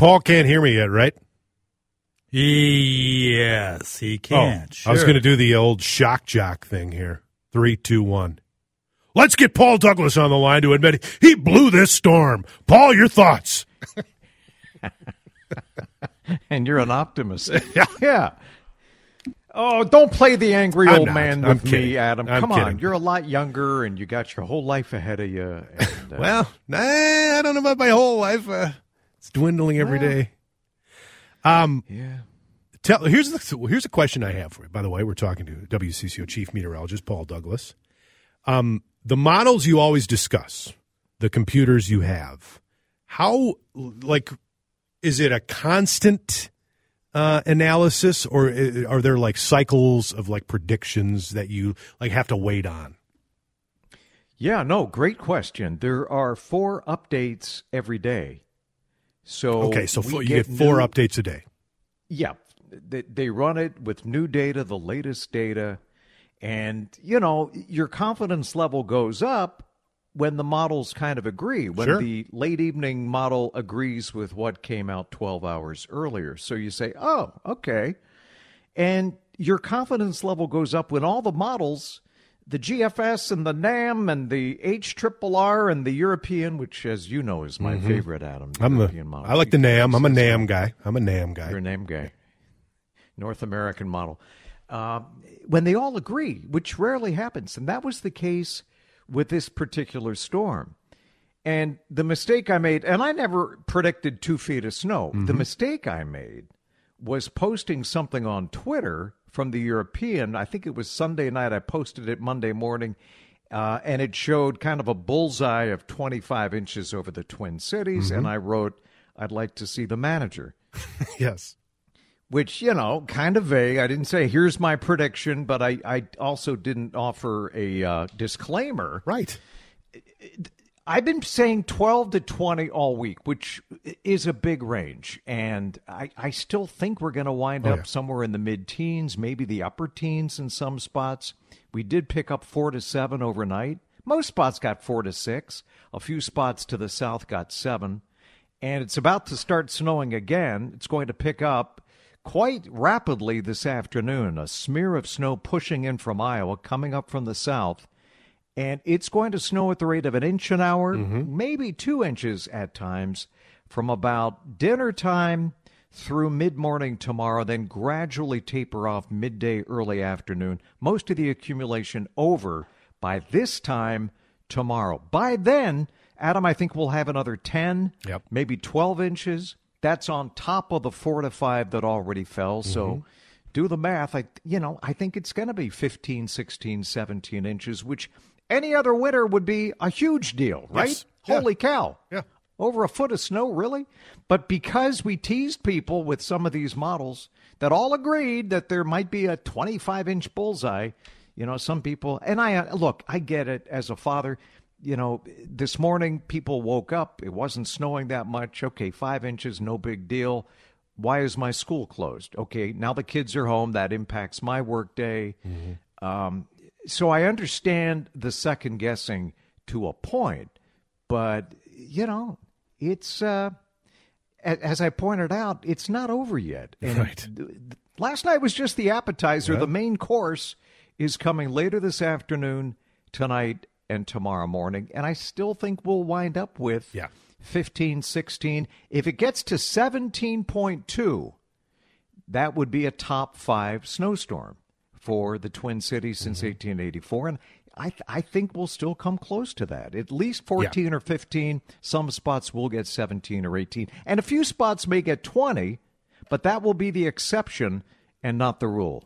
Paul can't hear me yet, right? Yes, he can. Oh, I was going to do the old shock jock thing here. Three, two, one. Let's get Paul Douglas on the line to admit he blew this storm. Paul, your thoughts? and you're an optimist. yeah. Oh, don't play the angry I'm old not. man I'm with me. Adam. I'm Come on, you're a lot younger, and you got your whole life ahead of you. And, uh, Well, nah, I don't know about my whole life. Uh, it's dwindling every Well. day. Um, yeah. tell here's the here's a question I have for you. By the way, we're talking to WCCO chief meteorologist Paul Douglas. Um, the models you always discuss, the computers you have, how like is it a constant uh, analysis, or are there like cycles of like predictions that you like have to wait on? Yeah, no, great question. There are four updates every day. So Okay, so we fo- you get get four new- updates a day. Yeah, they, they run it with new data, the latest data, and you know your confidence level goes up when the models kind of agree. When Sure. the late evening model agrees with what came out twelve hours earlier, so you say, "Oh, okay," and your confidence level goes up when all the models. The GFS and the NAM and the HRRR and the European, which, as you know, is my favorite, Adam. Mm-hmm. I'm European the, model. I like the NAM. I'm a NAM guy. I'm a NAM guy. You're a name guy. North American model. Uh, when they all agree, which rarely happens. And that was the case with this particular storm. And the mistake I made, and I never predicted two feet of snow. The mistake I made was posting something on Twitter from the European. I think it was Sunday night. I posted it Monday morning. Uh, and it showed kind of a bullseye of 25 inches over the Twin Cities. And I wrote, I'd like to see the manager yes. which you know kind of vague i didn't say here's my prediction but i, I also didn't offer a uh, disclaimer Right. I've been saying 12 to 20 all week which is a big range and i, I still think we're going to wind Oh, up yeah. somewhere in the mid-teens maybe the upper teens in some spots we did pick up 4 to 7 overnight most spots got 4 to 6 a few spots to the south got 7 and it's about to start snowing again. It's going to pick up quite rapidly this afternoon. A smear of snow pushing in from Iowa, coming up from the south. And it's going to snow at the rate of an inch an hour, mm-hmm. maybe two inches at times, from about dinner time through mid morning tomorrow, then gradually taper off midday, early afternoon. Most of the accumulation over by this time tomorrow. By then, Adam, I think we'll have another 10, Yep. maybe 12 inches. That's on top of the four to five that already fell. So mm-hmm. do the math. I, you know, I think it's going to be 15, 16, 17 inches, which any other winter would be a huge deal, right? Yes. Yeah. Holy cow. Yeah. Over a foot of snow, really? But because we teased people with some of these models that all agreed that there might be a 25 inch bullseye, you know, some people, and I uh, look, I get it as a father. You know, this morning people woke up, it wasn't snowing that much. Okay, five inches, no big deal. Why is my school closed? Okay, now the kids are home. That impacts my work day. Um, so I understand the second guessing to a point, but you know, it's uh, as I pointed out, it's not over yet. And Right. last night was just the appetizer. The main course is coming later this afternoon, tonight, and tomorrow morning, and I still think we'll wind up with Yeah. 15, 16. If it gets to 17.2, that would be a top five snowstorm for the Twin Cities since Mm-hmm. 1884. And I, th- I think we'll still come close to that. At least 14 or 15. Some spots will get 17 or 18. And a few spots may get 20, but that will be the exception and not the rule.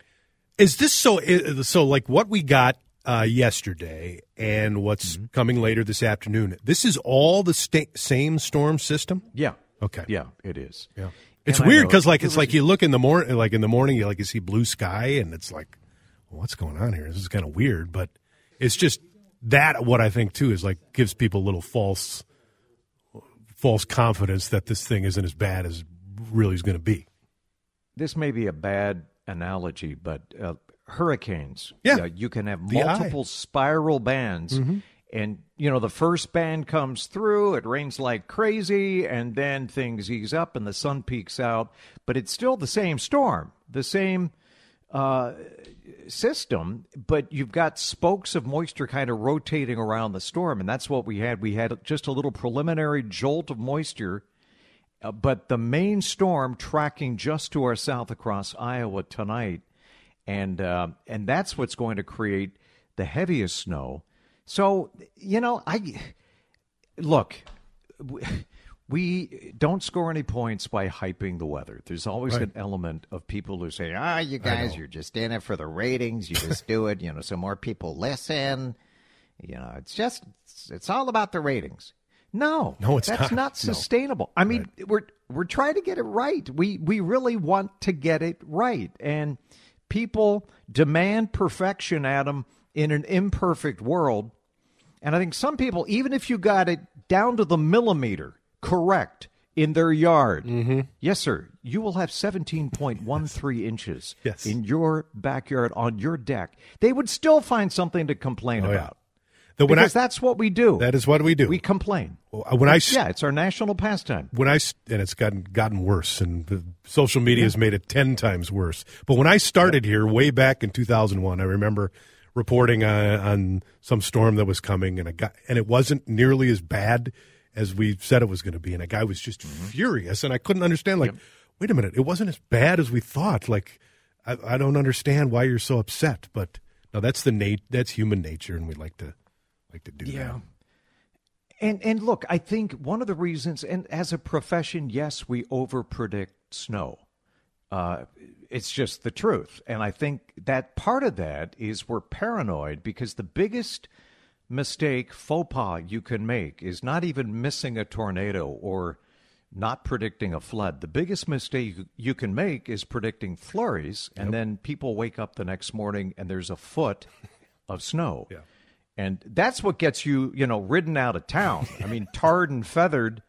Is this so? So, like what we got uh, yesterday and what's Mm-hmm. coming later this afternoon. This is all the sta- same storm system. Yeah. Okay. Yeah, it is. Yeah. It's And weird because like it's like you look in the morning, like in the morning, you like you see blue sky, and it's like, what's going on here? This is kind of weird, but it's just that what I think too is like gives people a little false, false confidence that this thing isn't as bad as really is going to be. this may be a bad analogy, but uh, hurricanes. Yeah. uh, you can have multiple spiral bands, and you know the first band comes through it rains like crazy and then things ease up and the sun peeks out but it's still the same storm the same uh, system but you've got spokes of moisture kind of rotating around the storm and that's what we had. We had just a little preliminary jolt of moisture uh, but the main storm tracking just to our south across iowa tonight and uh, and that's what's going to create the heaviest snow. So, you know, I look, we don't score any points by hyping the weather. There's always right. an element of people who say, "Ah, oh, you guys, you're just in it for the ratings. You just do it, you know, so more people listen." You know, it's just it's, it's all about the ratings. No, no, it's that's not, not sustainable. No. I mean, right. we're we're trying to get it right. We we really want to get it right, and people demand perfection, Adam, in an imperfect world. And I think some people, even if you got it down to the millimeter correct in their yard, mm-hmm. yes, sir, you will have 17.13 inches yes. in your backyard on your deck. They would still find something to complain oh, about. Yeah. because I, that's what we do. That is what we do. We complain. Uh, when I yeah, it's our national pastime. When I and it's gotten gotten worse, and social media yeah. has made it ten times worse. But when I started here way back in 2001, I remember reporting on, on some storm that was coming, and a guy, and it wasn't nearly as bad as we said it was going to be, and a guy was just mm-hmm. furious, and I couldn't understand. Like, yep. wait a minute, it wasn't as bad as we thought. Like, I, I don't understand why you're so upset, but no, that's the nat- that's human nature, and we like to like to do yeah. that. And and look, I think one of the reasons, and as a profession, yes, we overpredict snow. Uh, it's just the truth. And I think that part of that is we're paranoid because the biggest mistake, faux pas you can make is not even missing a tornado or not predicting a flood. The biggest mistake you can make is predicting flurries, and then people wake up the next morning and there's a foot of snow. Yeah. And that's what gets you, you know, ridden out of town. I mean, tarred and feathered.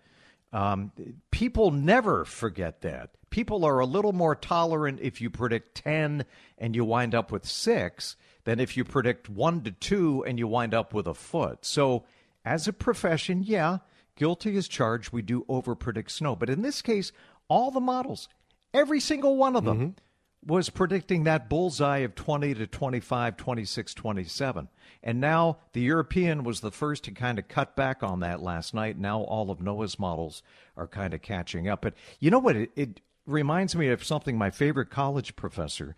Um, people never forget that people are a little more tolerant if you predict 10 and you wind up with six than if you predict one to two and you wind up with a foot. So, as a profession, yeah, guilty as charged. We do overpredict snow. But in this case, all the models, every single one of them, mm-hmm. was predicting that bullseye of 20 to 25, 26, 27. And now the European was the first to kind of cut back on that last night. Now all of NOAA's models are kind of catching up. But you know what? It, it reminds me of something my favorite college professor,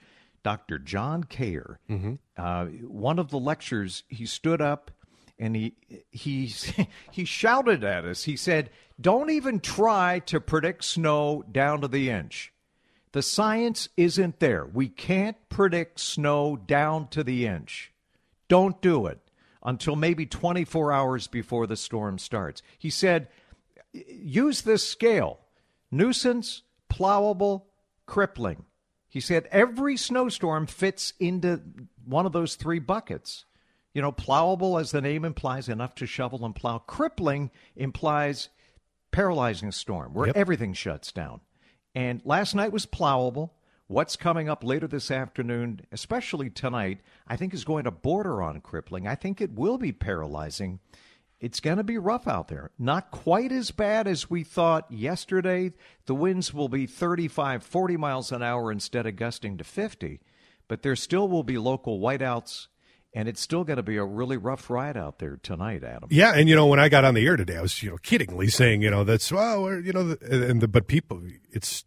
Dr. John Kayer. Mm-hmm. Uh, one of the lectures, he stood up and he he he shouted at us. He said, "Don't even try to predict snow down to the inch. The science isn't there. We can't predict snow down to the inch. Don't do it until maybe 24 hours before the storm starts." He said, "Use this scale: nuisance, plowable, crippling. He said every snowstorm fits into one of those three buckets. You know, plowable, as the name implies, enough to shovel and plow. Crippling implies paralyzing storm, where yep. everything shuts down. And last night was plowable. What's coming up later this afternoon, especially tonight, I think is going to border on crippling. I think it will be paralyzing it's going to be rough out there. Not quite as bad as we thought yesterday. The winds will be 35, 40 miles an hour instead of gusting to 50, but there still will be local whiteouts. And it's still going to be a really rough ride out there tonight, Adam. Yeah, and you know when I got on the air today, I was you know kiddingly saying you know that's well you know and the, but people it's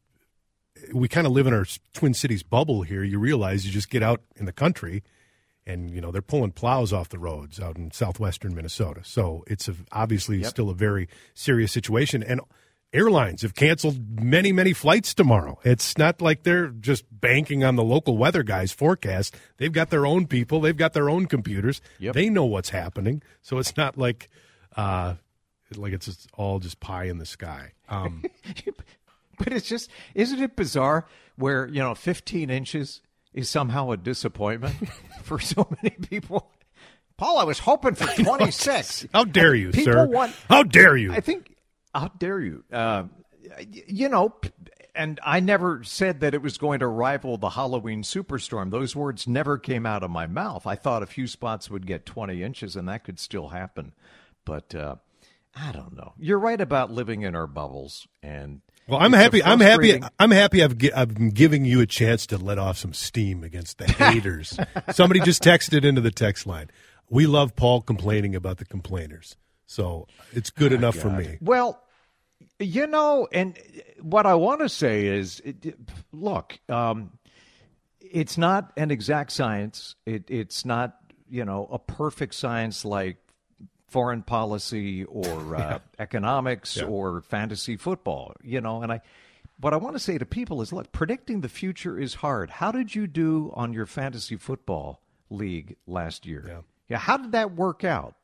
we kind of live in our Twin Cities bubble here. You realize you just get out in the country and you know they're pulling plows off the roads out in southwestern Minnesota. So it's a, obviously yep. still a very serious situation. And airlines have canceled many many flights tomorrow. It's not like they're just banking on the local weather guys' forecast. They've got their own people. They've got their own computers. Yep. They know what's happening. So it's not like uh, like it's just all just pie in the sky. Um, but it's just isn't it bizarre where you know 15 inches is somehow a disappointment for so many people. Paul, I was hoping for 26. how dare you, people sir? Want, how dare you? I think, how dare you? Uh, you know, and I never said that it was going to rival the Halloween superstorm. Those words never came out of my mouth. I thought a few spots would get 20 inches, and that could still happen. But uh, I don't know. You're right about living in our bubbles, and well, I'm happy. I'm happy. I'm happy. I've I've been giving you a chance to let off some steam against the haters. Somebody just texted into the text line. We love Paul complaining about the complainers, so it's good oh, enough God. for me. Well, you know, and what I want to say is, look, um, it's not an exact science. It, it's not, you know, a perfect science like foreign policy or uh, economics yeah. or fantasy football, you know. And I, what I want to say to people is, look, predicting the future is hard. How did you do on your fantasy football league last year? Yeah, yeah how did that work out?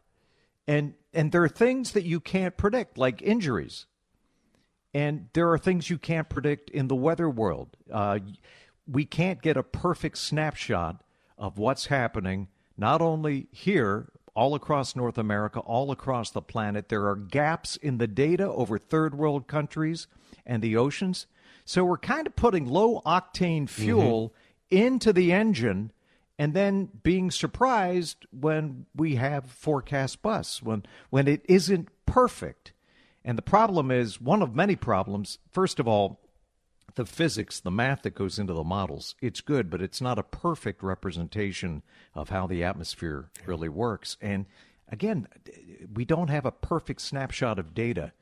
And and there are things that you can't predict, like injuries. And there are things you can't predict in the weather world. Uh, we can't get a perfect snapshot of what's happening, not only here, all across North America, all across the planet. There are gaps in the data over third world countries and the oceans. So we're kind of putting low octane fuel mm-hmm. into the engine and then being surprised when we have forecast bus, when, when it isn't perfect. And the problem is one of many problems. First of all, the physics, the math that goes into the models, it's good, but it's not a perfect representation of how the atmosphere really works. And again, we don't have a perfect snapshot of data.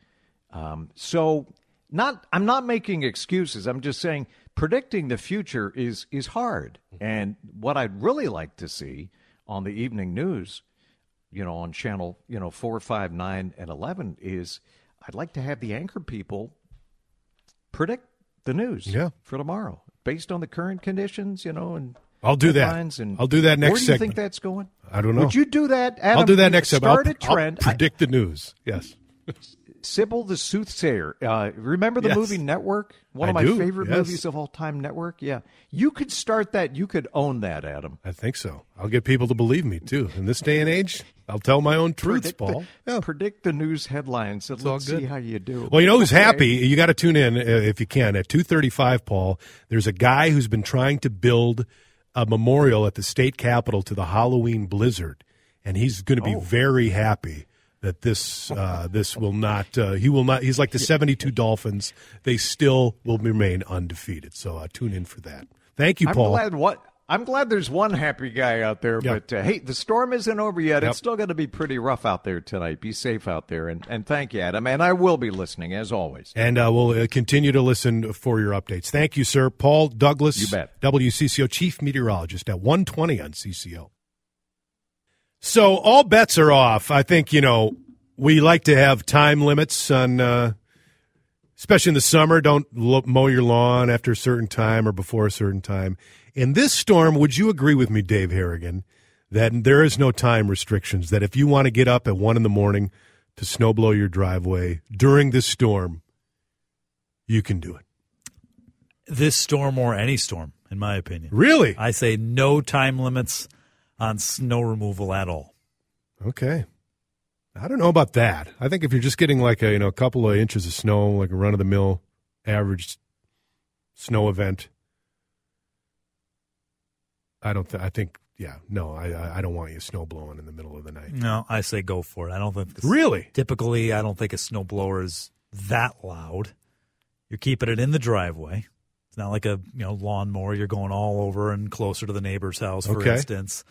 Um, so, not I'm not making excuses. I'm just saying predicting the future is is hard. And what I'd really like to see on the evening news, you know, on channel you know four, five, nine, and eleven is I'd like to have the anchor people predict the news yeah. for tomorrow based on the current conditions, you know, and I'll do that. And I'll do that next. Where do you segment. think that's going? I don't know. Would you do that? Adam, I'll do that next segment. Start a trend. I'll predict the news. Yes. Sybil the Soothsayer. Uh, remember the yes. movie Network? One of my do. favorite yes. movies of all time, Network. Yeah. You could start that. You could own that, Adam. I think so. I'll get people to believe me, too. In this day and age, I'll tell my own truths, predict Paul. The, yeah. Predict the news headlines. And let's see how you do. Well, you know who's okay. happy? You got to tune in uh, if you can. At 235, Paul, there's a guy who's been trying to build a memorial at the state capitol to the Halloween blizzard, and he's going to be oh. very happy that this uh, this will not uh, he will not he's like the 72 Dolphins. They still will remain undefeated. So uh, tune in for that. Thank you Paul. I'm glad what I'm glad there's one happy guy out there yep. but uh, hey the storm isn't over yet. Yep. it's still going to be pretty rough out there tonight. Be safe out there. And and thank you Adam. And I will be listening as always. And uh, we'll uh, continue to listen for your updates. Thank you sir. Paul Douglas you bet. WCCO chief meteorologist at 120 on CCO so all bets are off. I think you know we like to have time limits on, uh, especially in the summer. Don't mow your lawn after a certain time or before a certain time. In this storm, would you agree with me, Dave Harrigan, that there is no time restrictions? That if you want to get up at one in the morning to snowblow your driveway during this storm, you can do it. This storm or any storm, in my opinion. Really? I say no time limits on snow removal at all. Okay. I don't know about that. I think if you're just getting like a you know a couple of inches of snow, like a run of the mill average snow event, I don't. Th- I think yeah. No, I I don't want you snow blowing in the middle of the night. No, I say go for it. I don't think really. Typically, I don't think a snow blower is that loud. You're keeping it in the driveway. It's not like a you know lawnmower. You're going all over and closer to the neighbor's house, for okay. instance.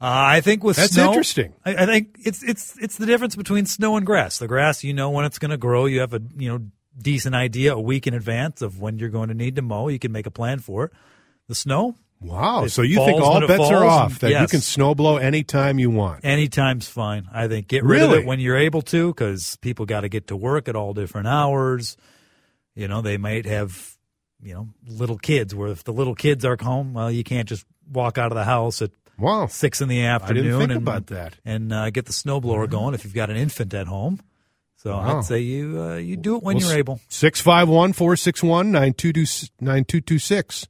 Uh, I think with snow. that's snow, interesting. I, I, think it's it's it's the difference between snow and grass. The grass, you know when it's going to grow. You have a you know decent idea a week in advance of when you're going to need to mow. You can make a plan for it. The snow. Wow! So you think all bets are off? And, that yes. you can snow blow anytime you want. Anytime's fine. I think get rid really? of it when you're able to, because people got to get to work at all different hours. You know, they might have you know little kids. Where if the little kids are home, well, you can't just walk out of the house at Wow. Six in the afternoon. I didn't and, about that. And uh, get the snowblower going if you've got an infant at home. So wow. I'd say you uh, you do it when well, you're able. 651 461 9226.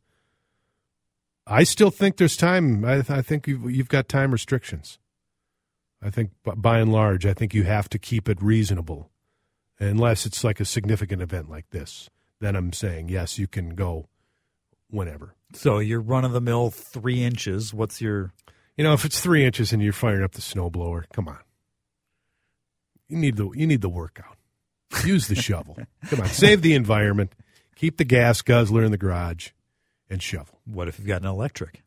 I still think there's time. I, I think you've, you've got time restrictions. I think by and large, I think you have to keep it reasonable unless it's like a significant event like this then I'm saying yes, you can go whenever. So you're run of the mill three inches. What's your You know, if it's three inches and you're firing up the snowblower, come on. You need the you need the workout. Use the shovel. Come on, save the environment. Keep the gas guzzler in the garage, and shovel. what if you've got an electric?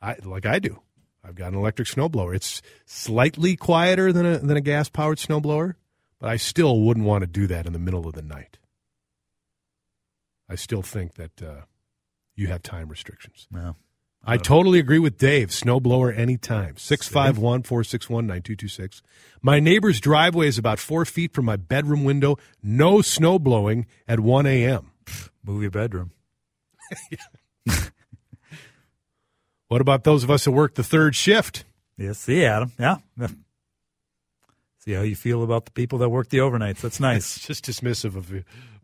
I like I do. I've got an electric snowblower. It's slightly quieter than a than a gas powered snowblower, but I still wouldn't want to do that in the middle of the night. I still think that uh, you have time restrictions. No. I uh, totally agree with Dave. Snowblower anytime. 651 461 9226. My neighbor's driveway is about four feet from my bedroom window. No snow blowing at 1 a.m. Move your bedroom. What about those of us that work the third shift? Yes, see, Adam. Yeah. See how you feel about the people that work the overnights. That's It's nice. just dismissive of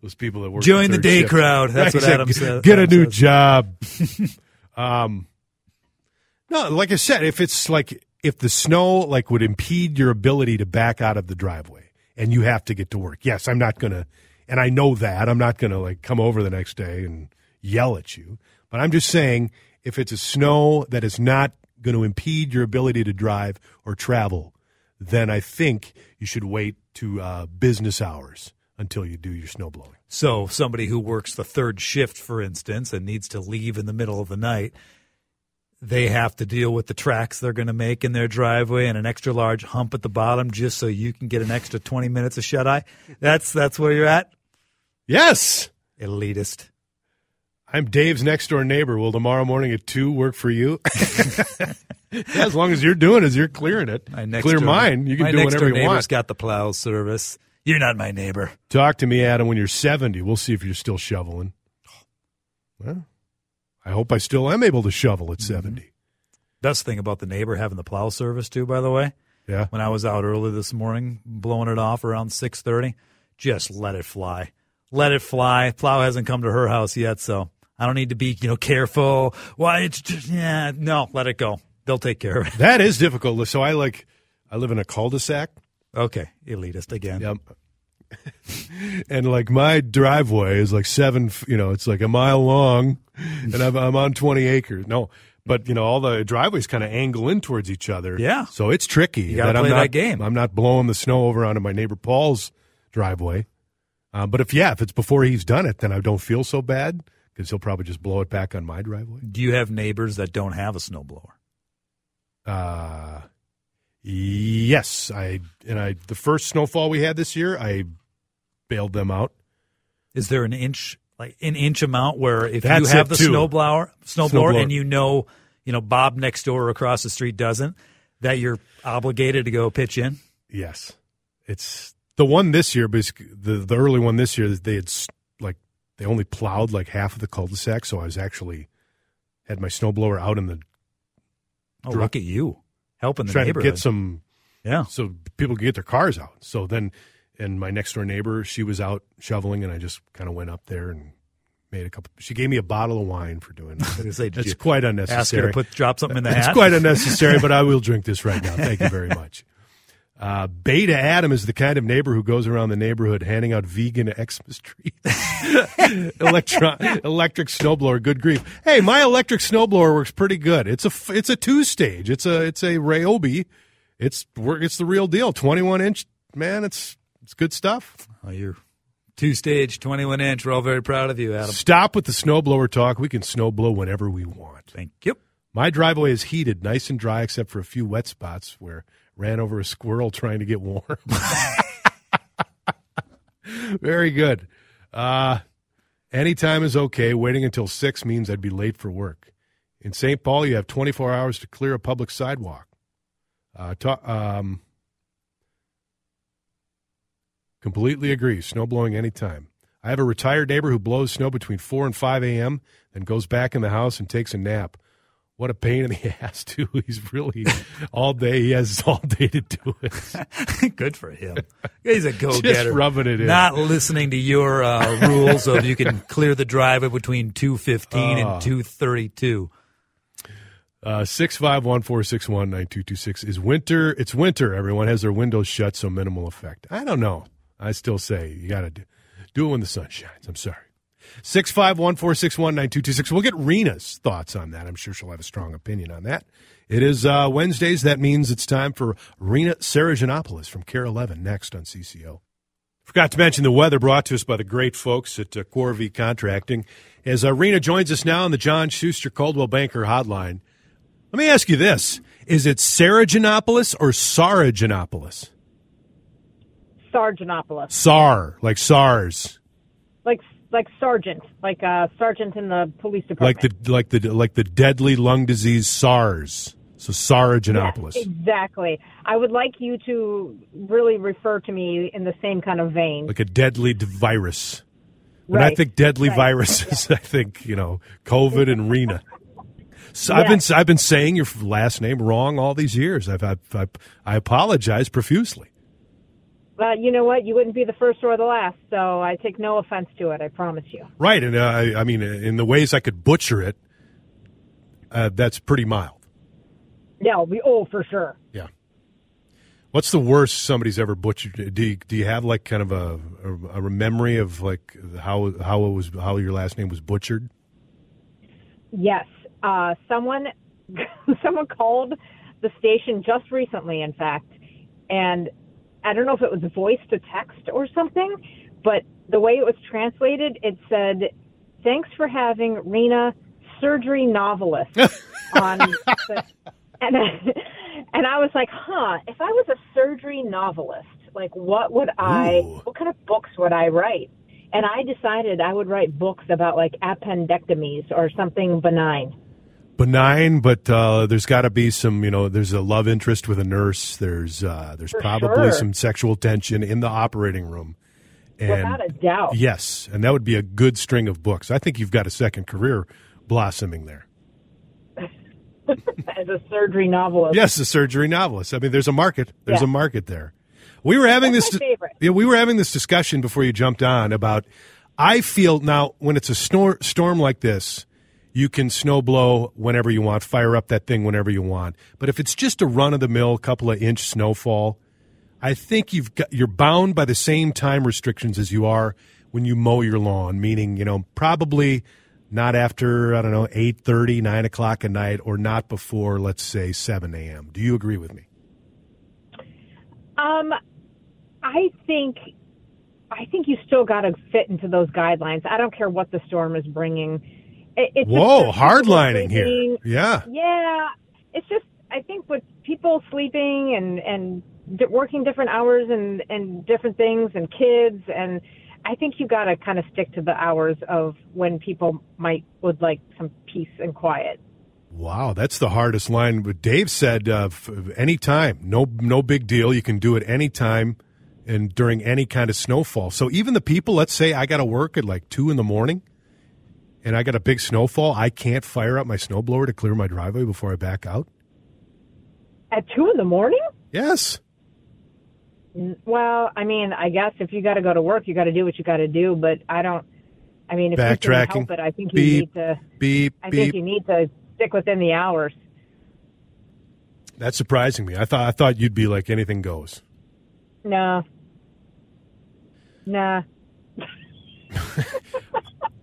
those people that work. Join the third day shift. crowd. That's what Adam said. Get a new says. job. um, no, like I said, if it's like if the snow like would impede your ability to back out of the driveway and you have to get to work, yes, I'm not gonna, and I know that I'm not gonna like come over the next day and yell at you, but I'm just saying if it's a snow that is not going to impede your ability to drive or travel, then I think you should wait to uh, business hours until you do your snow blowing. So somebody who works the third shift, for instance, and needs to leave in the middle of the night, they have to deal with the tracks they're going to make in their driveway and an extra large hump at the bottom just so you can get an extra 20 minutes of shut eye. That's that's where you're at. Yes. Elitist. I'm Dave's next door neighbor. Will tomorrow morning at two work for you? as long as you're doing it, you're clearing it. My next Clear door- mine. You can do whatever you neighbor's want. got the plow service. You're not my neighbor. Talk to me, Adam, when you're 70. We'll see if you're still shoveling. Well, I hope I still am able to shovel at mm-hmm. 70. Best thing about the neighbor having the plow service too, by the way. Yeah. When I was out early this morning, blowing it off around six thirty, just let it fly. Let it fly. Plow hasn't come to her house yet, so I don't need to be, you know, careful. Why it's just yeah, no, let it go. They'll take care of it. That is difficult. So I like, I live in a cul-de-sac. Okay, elitist again. Yep. and like my driveway is like seven, you know, it's like a mile long, and I'm, I'm on 20 acres. No, but you know, all the driveways kind of angle in towards each other. Yeah. So it's tricky. gotta that I'm play not, that game. I'm not blowing the snow over onto my neighbor Paul's driveway. Uh, but if yeah, if it's before he's done it, then I don't feel so bad because he'll probably just blow it back on my driveway. Do you have neighbors that don't have a snowblower? Uh, yes, I and I the first snowfall we had this year, I bailed them out. Is there an inch like an inch amount where if That's you have the too. snowblower snowblower and you know you know Bob next door or across the street doesn't, that you're obligated to go pitch in? Yes, it's the one this year. Basically, the the early one this year. They had like they only plowed like half of the cul-de-sac, so I was actually had my snowblower out in the Oh, Dri- look at you helping the trying to get some yeah. so people could get their cars out. So then, and my next door neighbor, she was out shoveling, and I just kind of went up there and made a couple. She gave me a bottle of wine for doing that. say, It's quite ask her to put drop something in the It's hat? quite unnecessary, but I will drink this right now. Thank you very much. Uh, Beta Adam is the kind of neighbor who goes around the neighborhood handing out vegan Xmas trees. Electron, electric snowblower, good grief. Hey, my electric snowblower works pretty good. It's a it's a two stage. It's a it's a Ryobi. It's it's the real deal. Twenty one inch man. It's it's good stuff. Oh, you're two stage, 21 inch. We're all very proud of you, Adam. Stop with the snowblower talk. We can snowblow whenever we want. Thank you. My driveway is heated, nice and dry, except for a few wet spots where ran over a squirrel trying to get warm. Very good. Uh, anytime is okay. Waiting until six means I'd be late for work. In St. Paul, you have 24 hours to clear a public sidewalk. Uh, ta- um, completely agree. Snow blowing anytime. I have a retired neighbor who blows snow between 4 and 5 a.m., then goes back in the house and takes a nap. What a pain in the ass, too. He's really all day. He has all day to do it. Good for him. He's a go Just getter. rubbing it in. Not listening to your uh, rules of you can clear the driveway between 215 Ah. and 232. Uh, six five one four six one nine two two six is winter. It's winter. Everyone has their windows shut, so minimal effect. I don't know. I still say you got to do, do it when the sun shines. I'm sorry. 651 461 9226. We'll get Rena's thoughts on that. I'm sure she'll have a strong opinion on that. It is uh, Wednesdays. That means it's time for Rena Sarajanopoulos from KARE 11 next on CCO. Forgot to mention the weather brought to us by the great folks at uh, Corvi Contracting. As uh, Rena joins us now on the John Schuster Coldwell Banker Hotline, let me ask you this: Is it Sarajanopoulos or Sarajanopolis? Sargentopoulos. SAR, like SARS, like like sergeant, like a sergeant in the police department. like the like the like the deadly lung disease SARS. So Sarajanopolis. Yes, exactly. I would like you to really refer to me in the same kind of vein. like a deadly virus. When I think deadly right. viruses, I think you know COVID and Rena. So I've been I've been saying your last name wrong all these years. I've, I've, I've I apologize profusely. But you know what? You wouldn't be the first or the last, so I take no offense to it. I promise you. Right, and uh, I, I mean in the ways I could butcher it, uh, that's pretty mild. Yeah, we oh for sure. Yeah. What's the worst somebody's ever butchered? Do you, do you have like kind of a, a, a memory of like how how it was how your last name was butchered? Yes, uh, someone someone called the station just recently, in fact, and I don't know if it was voice to text or something, but the way it was translated, it said, "Thanks for having Rena, surgery novelist." on the, and and I was like, "Huh? If I was a surgery novelist, like what would I? Ooh. What kind of books would I write?" And I decided I would write books about like appendectomies or something benign. Benign, but uh, there's got to be some, you know, there's a love interest with a nurse. There's uh, there's For probably sure. some sexual tension in the operating room. And Without a doubt. yes, and that would be a good string of books. I think you've got a second career blossoming there. As a surgery novelist. Yes, a surgery novelist. I mean, there's a market. There's Yeah. a market there. We were having That's this. Yeah, we were having this discussion before you jumped on about. I feel now when it's a storm storm like this, you can snow blow whenever you want, fire up that thing whenever you want. But if it's just a run of the mill, couple of inch snowfall, I think you've got you're bound by the same time restrictions as you are when you mow your lawn. Meaning, you know, probably not after I don't know eight thirty, nine o'clock at night, or not before let's say seven a.m. Do you agree with me? Um, I think, I think you still got to fit into those guidelines. I don't care what the storm is bringing. It, it's Whoa, hardlining here. Yeah. Yeah, it's just I think with people sleeping and and di- working different hours and and different things and kids and I think you got to kind of stick to the hours of when people might would like some peace and quiet. Wow, that's the hardest line. But Dave said, uh, f- anytime, no, no big deal. You can do it anytime and during any kind of snowfall. So even the people, let's say I got to work at like two in the morning, and I got a big snowfall, I can't fire up my snowblower to clear my driveway before I back out. At two in the morning? Yes, Well, I mean, I guess if you got to go to work, you got to do what you got to do. But I don't. I mean, if you can help it, I think you Beep. need to. beep I beep. think you need to stick within the hours. That's surprising me. I thought I thought you'd be like anything goes. No. Nah.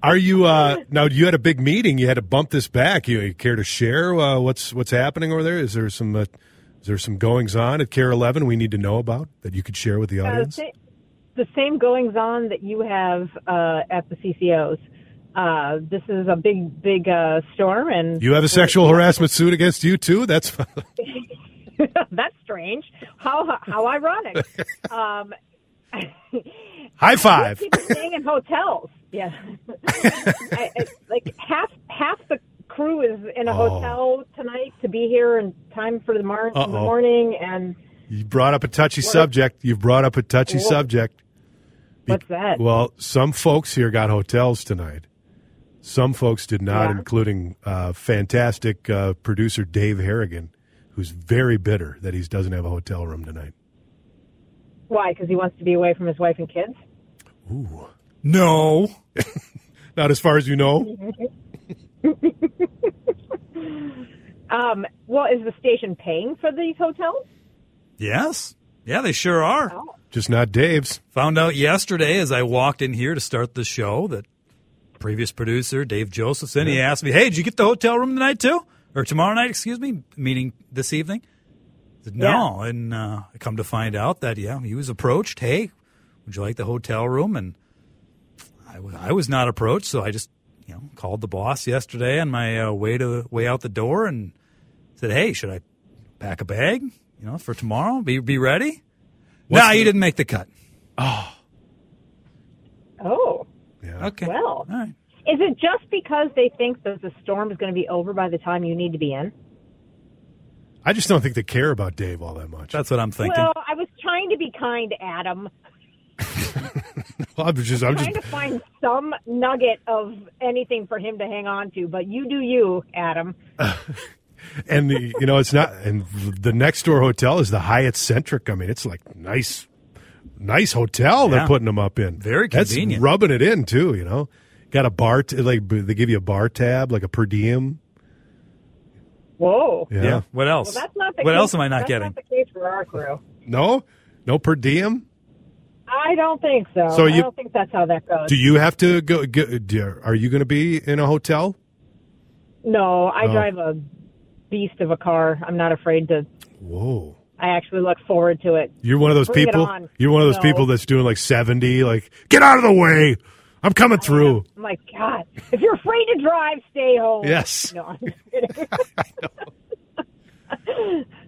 Are you uh now? You had a big meeting. You had to bump this back. You, you care to share uh, what's what's happening over there? Is there some uh, is there some goings on at KARE Eleven we need to know about that you could share with the Uh, audience? the same goings on that you have uh, at the CCOs. Uh, this is a big, big uh, storm, and You have a sexual harassment suit against you too. That's that's strange. How how ironic. um, high five. people staying in hotels. Yeah, I, I, like half half the crew is in a Oh. hotel tonight to be here in time for the, mar- the morning. And You brought up a touchy subject. You've brought up a touchy Whoa. subject. Be- what's that? Well, some folks here got hotels tonight. Some folks did not, Yeah. including uh, fantastic uh, producer Dave Harrigan, who's very bitter that he doesn't have a hotel room tonight. Why? Because he wants to be away from his wife and kids. Ooh. No. Not as far as you know. Um, well, is the station paying for these hotels? Yes. Yeah, they sure are. Oh. Just not Dave's. Found out yesterday as I walked in here to start the show that previous producer, Dave Josephson. He asked me, "Hey, did you get the hotel room tonight too, or tomorrow night? Excuse me, meaning this evening." Said, no, and uh, I come to find out that yeah, he was approached. Hey, would you like the hotel room? And I, w- I was not approached, so I just you know called the boss yesterday on my uh, way to way out the door and said, "Hey, should I pack a bag? You know, for tomorrow? Be be ready." No, nah, the- you didn't make the cut. Oh, Yeah. Okay, Well. all right. is it just because they think that the storm is going to be over by the time you need to be in? I just don't think they care about Dave all that much. That's what I'm thinking. Well, I was trying to be kind, Adam. Well, I'm just, I'm just, Trying to find some nugget of anything for him to hang on to, but you do you, Adam. and the, you know, it's not. And the next door hotel is the Hyatt Centric. I mean, it's like nice, nice hotel they're putting them up in. Very That's convenient. rubbing it in too. You know, got a bar. T- like they give you a bar tab, like a per diem. Whoa. Yeah. yeah. What else? Well, that's not the what case. else am I not that's getting? Not the case for our crew. No, no per diem. I don't think so. So I you- don't think that's how that goes. Do you have to go? are you going to be in a hotel? no, I Oh. drive a beast of a car. I'm not afraid to. Whoa. I actually look forward to it. You're one of those Bring people. on. You're one of those No. people that's doing like 70. Like, get out of the way. I'm coming through. I'm like, God, if you're afraid to drive, stay home. Yes. No, I'm just kidding.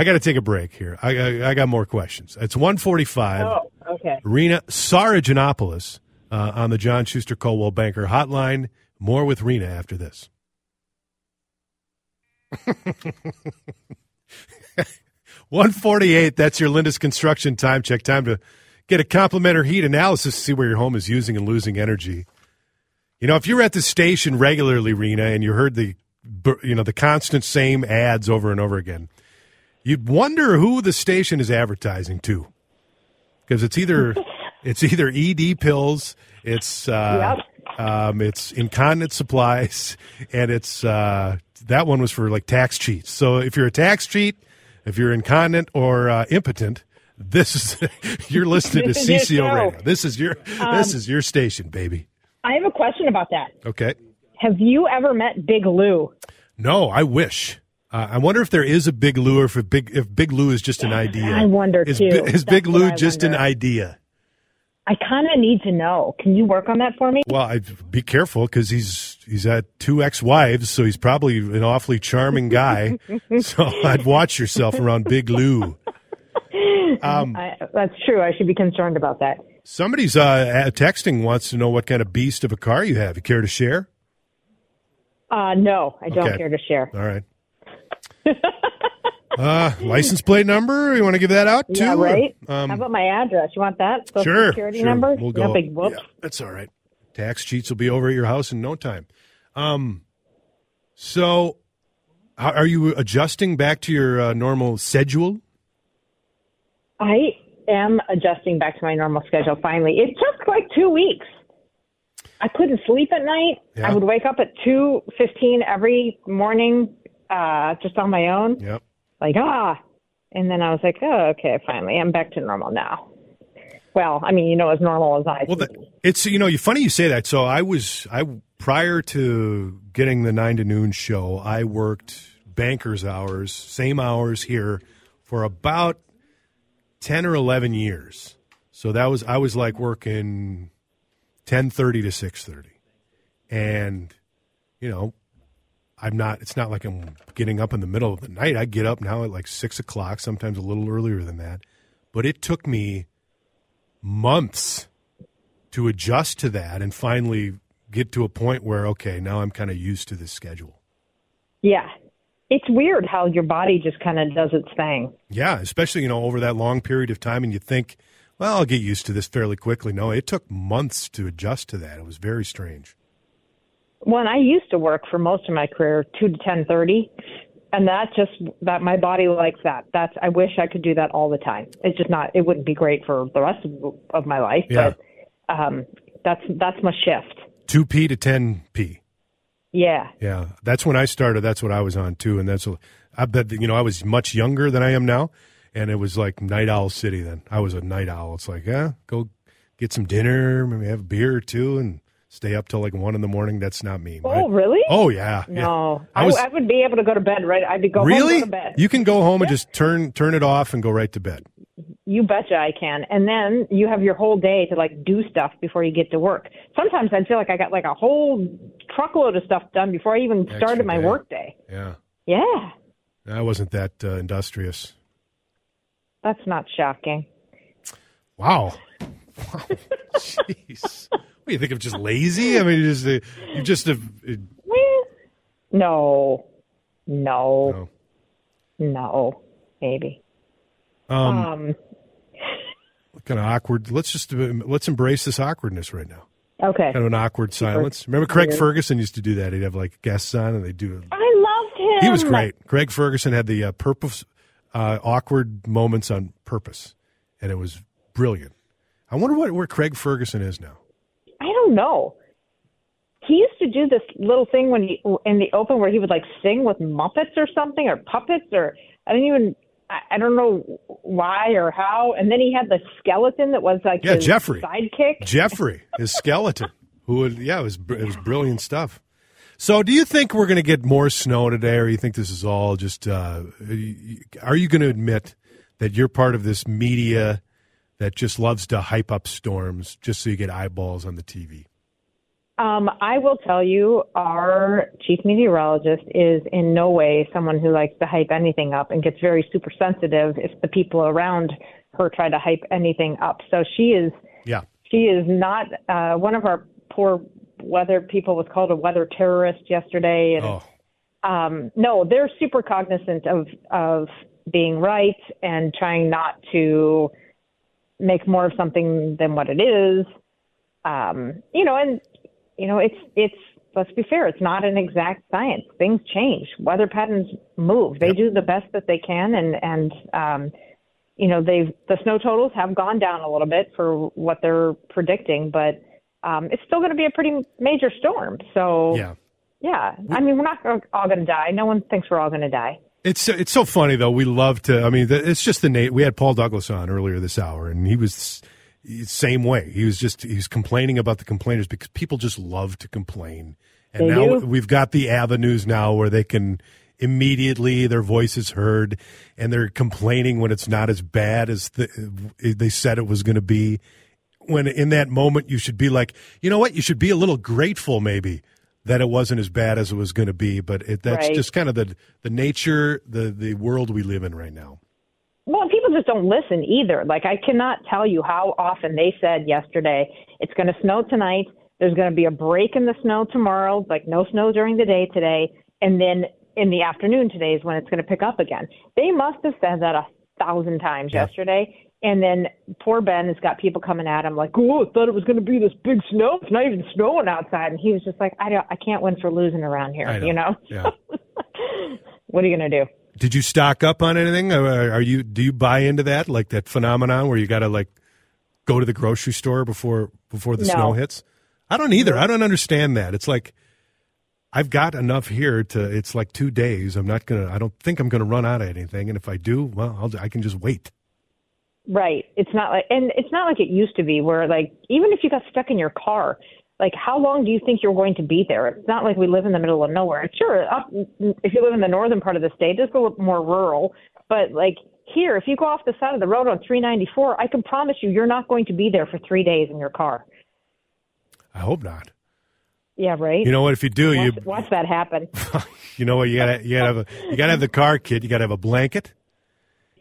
I got to take a break here. I, I, I got more questions. It's 145. oh, okay. Rena Sarigianopoulos uh, on the John Schuster Coldwell Banker Hotline. More with Rena after this. One forty-eight. That's your Lindus Construction time check. Time to get a complimentary heat analysis to see where your home is using and losing energy. You know, if you're at the station regularly, Rena, and you heard the you know the constant same ads over and over again, you'd wonder who the station is advertising to because it's either it's either ED pills, it's uh, um, it's incontinence supplies, and it's uh, that one was for like tax cheats. So if you're a tax cheat, if you're incontinent or uh, impotent, this is you're listening to This CCO. Radio. This is your this is your station, baby. I have a question about that. Okay. Have you ever met Big Lou? No, I wish. Uh, I wonder if there is a Big Lou, or if big if Big Lou is just an idea. I wonder, is, too. Is Big Lou just an idea? I kind of need to know. Can you work on that for me? Well, I'd be careful because he's he's had two ex-wives, so he's probably an awfully charming guy. so I'd watch yourself around Big Lou. Um, I, that's true. I should be concerned about that. somebody's uh, texting wants to know what kind of beast of a car you have. You care to share? Uh, no, I don't Okay. care to share. All right. uh, license plate number? You want to give that out too? Yeah, right. Um, How about my address? You want that? Social sure. security sure. number? We'll go. No big whoops. Yeah, that's all right. Tax cheats will be over at your house in no time. Um, so, are you adjusting back to your uh, normal schedule? I am adjusting back to my normal schedule finally. It took like two weeks. I couldn't sleep at night. Yeah. I would wake up at two fifteen every morning, uh, just on my own. Yep. Like ah, and then I was like, oh, okay, finally, I'm back to normal now. Well, I mean, you know, as normal as I. Well, that, it's you know, you funny you say that. So I was I prior to getting the nine to noon show, I worked bankers hours, same hours here, for about ten or eleven years. So that was I was like working ten thirty to six thirty, and you know, I'm not. It's not like I'm getting up in the middle of the night. I get up now at like six o'clock, sometimes a little earlier than that. But it took me months to adjust to that and finally get to a point where okay now i'm kind of used to this schedule yeah, it's weird how your body just kind of does its thing. yeah especially you know over that long period of time and you think well i'll get used to this fairly quickly no it took months to adjust to that it was very strange When I used to work for most of my career, two to ten thirty, and that just that my body likes that. That's I wish I could do that all the time. It's just not. It wouldn't be great for the rest of, of my life, Yeah. but um, that's that's my shift. 2p to 10p Yeah, yeah that's when i started that's what i was on too and that's i bet you know i was much younger than i am now and it was like night owl city then i was a night owl it's like yeah go get some dinner maybe have a beer or two and stay up till like one in the morning. That's not me. Oh, really? Oh yeah. No, yeah. I, I, would be able to go to bed right. I'd be go really. home, go to bed. You can go home and just turn turn it off and go right to bed. You betcha I can. And then you have your whole day to like do stuff before you get to work. Sometimes I feel like I got like a whole truckload of stuff done before I even Extra started my day. work day. Yeah. Yeah, I wasn't that uh, industrious. that's not shocking. Wow. Wow. Jeez. What do you think of just lazy? I mean, you just uh, you just uh, uh, No, no, no. no, maybe. um, Um, kind of awkward. Let's just let's embrace this awkwardness right now. okay. Kind of an awkward silence. Remember, Craig. Ferguson used to do that. He'd have like guests on, and they'd do. I loved him. He was great. Craig Ferguson had the uh, purpose uh, awkward moments on purpose, and it was brilliant. I wonder what where Craig Ferguson is now. Don't know. He used to do this little thing when he in the open where he would like sing with Muppets or something or puppets or I don't even I, I don't know why or how. And then he had the skeleton that was like Yeah, Jeffrey. sidekick. Jeffrey, his skeleton, who would yeah, it was it was brilliant stuff. So, do you think we're going to get more snow today, or you think this is all just? Uh, are you going to admit that you're part of this media that just loves to hype up storms just so you get eyeballs on the TV? Um, I will tell you, our chief meteorologist is in no way someone who likes to hype anything up and gets very super sensitive if the people around her try to hype anything up. So she is Yeah, she is not uh, one of our poor weather people was called a weather terrorist yesterday and oh, um, no they're super cognizant of of being right and trying not to make more of something than what it is. Um, you know and you know it's it's let's be fair it's not an exact science. Things change. Weather patterns move. They Yep. do the best that they can and and um, you know they've the snow totals have gone down a little bit for what they're predicting but um, it's still going to be a pretty major storm. So yeah. yeah i mean we're not all going to die. No one thinks we're all going to die It's so- it's so funny though. We love to. I mean, it's just the Nate. We had Paul Douglas on earlier this hour, and he was same way. He was just he was complaining about the complainers because people just love to complain. And They now do. we've got the avenues now where they can immediately their voice is heard, and they're complaining when it's not as bad as the, they said it was going to be. When in that moment you should be like, you know what, you should be a little grateful maybe that it wasn't as bad as it was going to be. But it, that's Right. just kind of the the nature, the the world we live in right now. Well, people just don't listen either. Like I cannot tell you how often they said yesterday, it's going to snow tonight. There's going to be a break in the snow tomorrow, like no snow during the day today, and then in the afternoon today is when it's going to pick up again. They must have said that a thousand times Yeah. yesterday. And then poor Ben has got people coming at him like, "Oh, I thought it was going to be this big snow. It's not even snowing outside." And he was just like, "I don't, I can't win for losing around here." Know. You know, Yeah. what are you going to do? Did you stock up on anything? Are you do you buy into that like that phenomenon where you got to like go to the grocery store before before the No. snow hits? I don't either. I don't understand that. It's like I've got enough here to. It's like two days. I'm not gonna. I don't think I'm gonna run out of anything. And if I do, well, I'll, I can just wait. Right. It's not like, and it's not like it used to be where like, even if you got stuck in your car, like how long do you think you're going to be there? It's not like we live in the middle of nowhere. Sure, up, if you live in the northern part of the state, it's a little more rural, but like here, if you go off the side of the road on 394, I can promise you, you're not going to be there for three days in your car. I hope not. Yeah, right. You know what? If you do, you watch, watch that happen. you know what? You gotta you gotta have a you gotta have the car kit. You gotta have a blanket.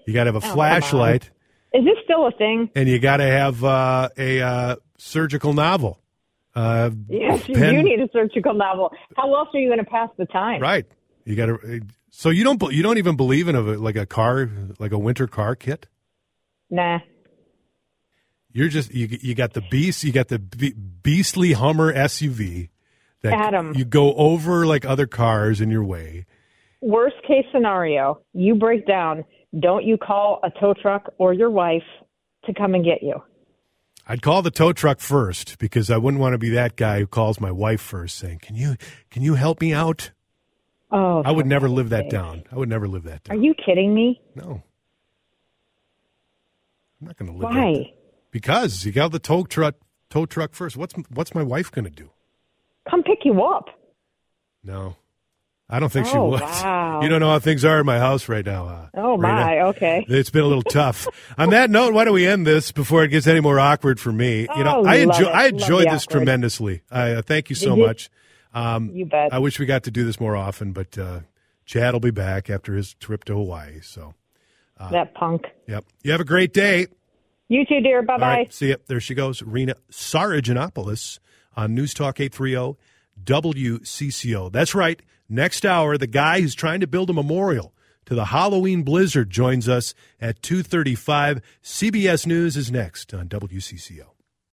You gotta have a Oh, flashlight. Is this still a thing? and you got to have uh, a uh, surgical novel. Uh, Yes, you pen- do need a surgical novel. How else are you going to pass the time? right. You got to. So you don't you don't even believe in a like a car like a winter car kit. Nah. You're just you you got the beast. You got the beastly Hummer SUV that Adam. you go over like other cars in your way. worst case scenario, you break down. Don't you call a tow truck or your wife to come and get you? I'd call the tow truck first because I wouldn't want to be that guy who calls my wife first saying, "Can you can you help me out?" Oh, I would never live that down. I would never live that down. Are you kidding me? No. I'm not going to live that Why? down. Because you got the tow truck tow truck first. What's what's my wife going to do? come pick you up. No, I don't think she Oh, would. wow. You don't know how things are in my house right now. Uh, Oh Rena. my, okay. It's been a little tough. On that note, why don't we end this before it gets any more awkward for me? you know, Oh, I enjoy it. I enjoyed this awkward. tremendously. I uh, thank you so you? much. Um, You bet. I wish we got to do this more often, but uh, Chad will be back after his trip to Hawaii. So, that punk. yep. You have a great day. You too, dear. Bye bye. right, see ya. There she goes, Rena Sarigianopoulos on News Talk 830 WCCO. That's right. Next hour, the guy who's trying to build a memorial to the Halloween blizzard joins us at 235. CBS News is next on WCCO.